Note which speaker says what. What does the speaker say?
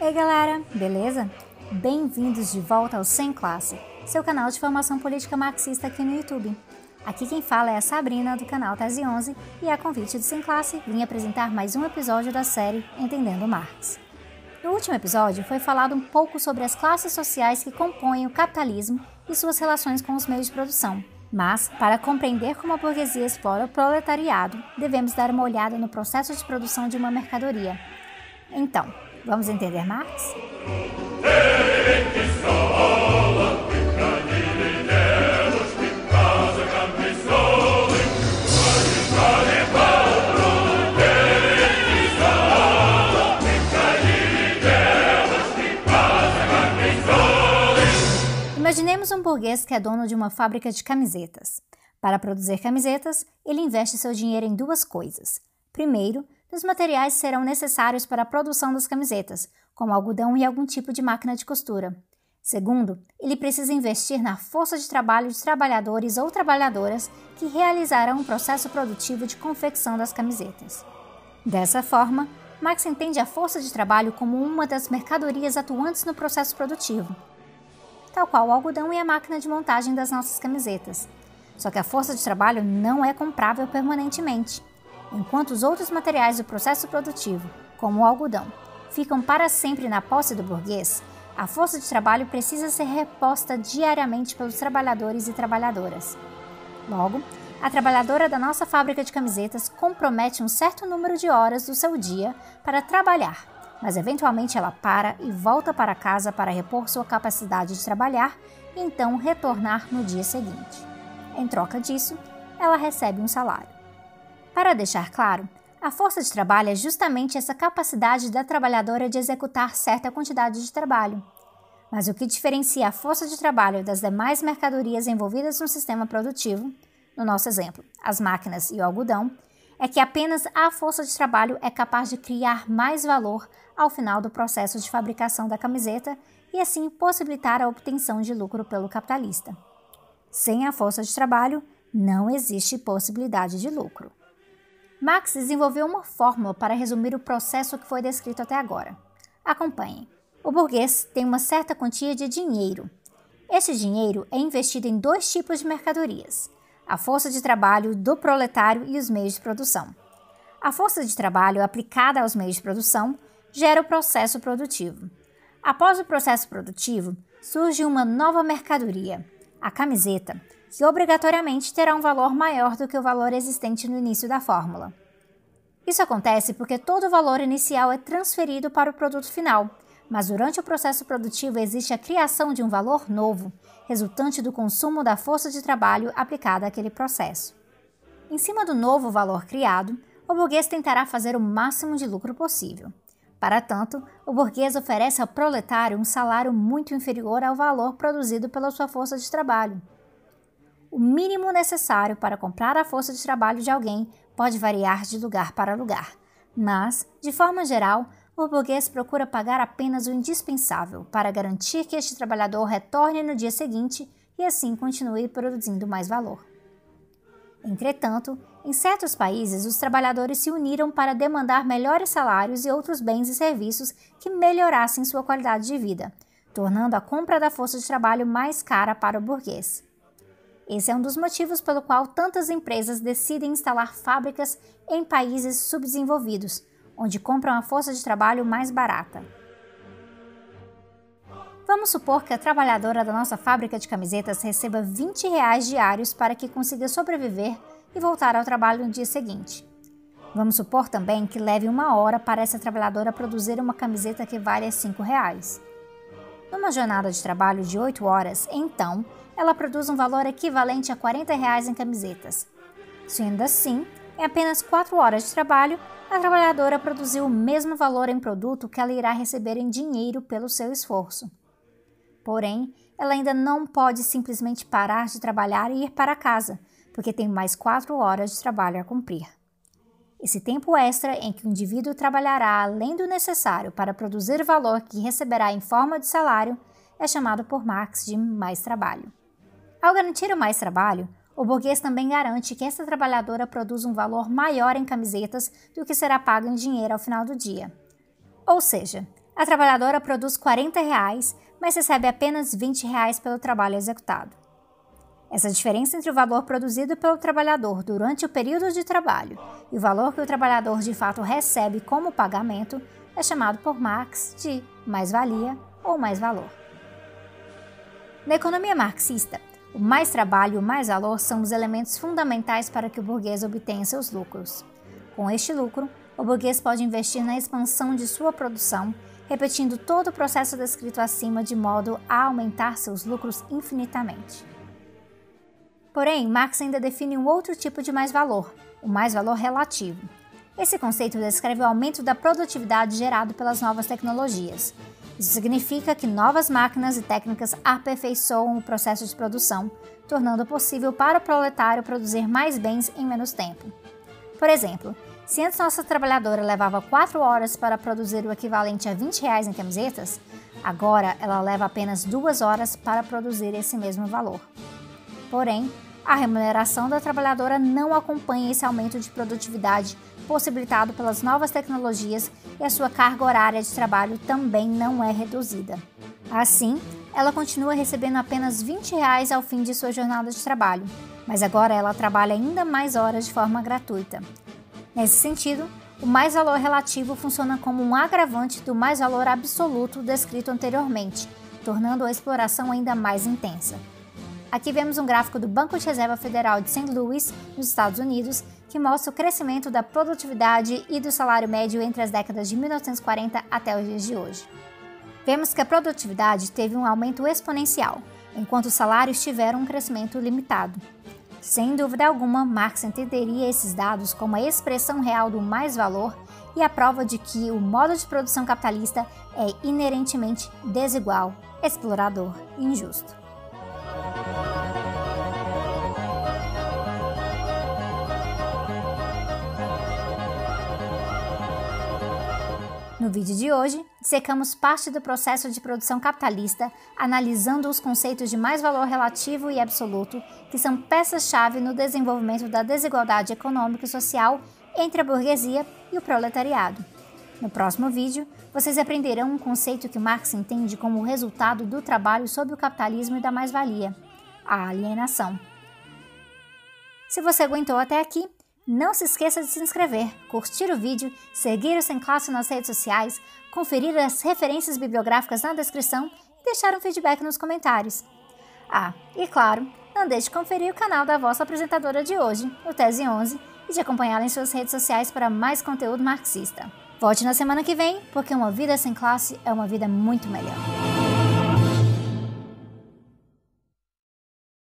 Speaker 1: Ei galera, beleza? Bem-vindos de volta ao Sem Classe, seu canal de formação política marxista aqui no YouTube. Aqui quem fala é a Sabrina do canal Tese 11 e a convite do Sem Classe vim apresentar mais um episódio da série Entendendo Marx. No último episódio foi falado um pouco sobre as classes sociais que compõem o capitalismo e suas relações com os meios de produção. Mas, para compreender como a burguesia explora o proletariado, devemos dar uma olhada no processo de produção de uma mercadoria. Então, vamos entender Marx? Imaginemos um burguês que é dono de uma fábrica de camisetas. Para produzir camisetas, ele investe seu dinheiro em duas coisas. Primeiro, nos materiais que serão necessários para a produção das camisetas, como algodão e algum tipo de máquina de costura. Segundo, ele precisa investir na força de trabalho de trabalhadores ou trabalhadoras que realizarão o processo produtivo de confecção das camisetas. Dessa forma, Marx entende a força de trabalho como uma das mercadorias atuantes no processo produtivo tal qual o algodão e a máquina de montagem das nossas camisetas. Só que a força de trabalho não é comprável permanentemente. Enquanto os outros materiais do processo produtivo, como o algodão, ficam para sempre na posse do burguês, a força de trabalho precisa ser reposta diariamente pelos trabalhadores e trabalhadoras. Logo, a trabalhadora da nossa fábrica de camisetas compromete um certo número de horas do seu dia para trabalhar mas eventualmente ela para e volta para casa para repor sua capacidade de trabalhar e então retornar no dia seguinte. Em troca disso, ela recebe um salário. Para deixar claro, a força de trabalho é justamente essa capacidade da trabalhadora de executar certa quantidade de trabalho. Mas o que diferencia a força de trabalho das demais mercadorias envolvidas no sistema produtivo, no nosso exemplo, as máquinas e o algodão, é que apenas a força de trabalho é capaz de criar mais valor ao final do processo de fabricação da camiseta e assim possibilitar a obtenção de lucro pelo capitalista. Sem a força de trabalho, não existe possibilidade de lucro. Marx desenvolveu uma fórmula para resumir o processo que foi descrito até agora. Acompanhem. O burguês tem uma certa quantia de dinheiro. Este dinheiro é investido em dois tipos de mercadorias: a força de trabalho do proletário e os meios de produção. A força de trabalho aplicada aos meios de produção gera o processo produtivo. Após o processo produtivo, surge uma nova mercadoria, a camiseta, que obrigatoriamente terá um valor maior do que o valor existente no início da fórmula. Isso acontece porque todo o valor inicial é transferido para o produto final, mas durante o processo produtivo existe a criação de um valor novo, resultante do consumo da força de trabalho aplicada àquele processo. Em cima do novo valor criado, o burguês tentará fazer o máximo de lucro possível. Para tanto, o burguês oferece ao proletário um salário muito inferior ao valor produzido pela sua força de trabalho. O mínimo necessário para comprar a força de trabalho de alguém pode variar de lugar para lugar, mas, de forma geral, o burguês procura pagar apenas o indispensável para garantir que este trabalhador retorne no dia seguinte e assim continue produzindo mais valor. Entretanto, em certos países, os trabalhadores se uniram para demandar melhores salários e outros bens e serviços que melhorassem sua qualidade de vida, tornando a compra da força de trabalho mais cara para o burguês. Esse é um dos motivos pelo qual tantas empresas decidem instalar fábricas em países subdesenvolvidos, onde compram a força de trabalho mais barata. Vamos supor que a trabalhadora da nossa fábrica de camisetas receba 20 reais diários para que consiga sobreviver e voltar ao trabalho no dia seguinte. Vamos supor também que leve uma hora para essa trabalhadora produzir uma camiseta que vale 5 reais. Numa jornada de trabalho de 8 horas, então, ela produz um valor equivalente a 40 reais em camisetas. Sendo assim, em apenas 4 horas de trabalho, a trabalhadora produziu o mesmo valor em produto que ela irá receber em dinheiro pelo seu esforço. Porém, ela ainda não pode simplesmente parar de trabalhar e ir para casa, porque tem mais quatro horas de trabalho a cumprir. Esse tempo extra em que o indivíduo trabalhará além do necessário para produzir o valor que receberá em forma de salário é chamado por Marx de mais trabalho. Ao garantir o mais trabalho, o burguês também garante que essa trabalhadora produza um valor maior em camisetas do que será pago em dinheiro ao final do dia. Ou seja, A trabalhadora produz 40 reais, mas recebe apenas 20 reais pelo trabalho executado. Essa diferença entre o valor produzido pelo trabalhador durante o período de trabalho e o valor que o trabalhador de fato recebe como pagamento é chamado por Marx de mais-valia ou mais-valor. Na economia marxista, o mais trabalho e o mais valor são os elementos fundamentais para que o burguês obtenha seus lucros. Com este lucro, o burguês pode investir na expansão de sua produção, repetindo todo o processo descrito acima de modo a aumentar seus lucros infinitamente. Porém, Marx ainda define um outro tipo de mais-valor, o mais-valor relativo. Esse conceito descreve o aumento da produtividade gerado pelas novas tecnologias. Isso significa que novas máquinas e técnicas aperfeiçoam o processo de produção, tornando possível para o proletário produzir mais bens em menos tempo. Por exemplo, se antes nossa trabalhadora levava 4 horas para produzir o equivalente a 20 reais em camisetas, agora ela leva apenas 2 horas para produzir esse mesmo valor. Porém, a remuneração da trabalhadora não acompanha esse aumento de produtividade possibilitado pelas novas tecnologias e a sua carga horária de trabalho também não é reduzida. Assim, ela continua recebendo apenas 20 reais ao fim de sua jornada de trabalho, mas agora ela trabalha ainda mais horas de forma gratuita. Nesse sentido, o mais-valor relativo funciona como um agravante do mais-valor absoluto descrito anteriormente, tornando a exploração ainda mais intensa. Aqui vemos um gráfico do Banco de Reserva Federal de St. Louis, nos Estados Unidos, que mostra o crescimento da produtividade e do salário médio entre as décadas de 1940 até os dias de hoje. Vemos que a produtividade teve um aumento exponencial, enquanto os salários tiveram um crescimento limitado. Sem dúvida alguma, Marx entenderia esses dados como a expressão real do mais-valor e a prova de que o modo de produção capitalista é inerentemente desigual, explorador e injusto. No vídeo de hoje, dissecamos parte do processo de produção capitalista, analisando os conceitos de mais-valor relativo e absoluto, que são peças-chave no desenvolvimento da desigualdade econômica e social entre a burguesia e o proletariado. No próximo vídeo, vocês aprenderão um conceito que Marx entende como o resultado do trabalho sob o capitalismo e da mais-valia, a alienação. Se você aguentou até aqui, não se esqueça de se inscrever, curtir o vídeo, seguir o Sem Classe nas redes sociais, conferir as referências bibliográficas na descrição e deixar um feedback nos comentários. Ah, e claro, não deixe de conferir o canal da vossa apresentadora de hoje, o Tese 11, e de acompanhá-la em suas redes sociais para mais conteúdo marxista. Volte na semana que vem, porque uma vida sem classe é uma vida muito melhor.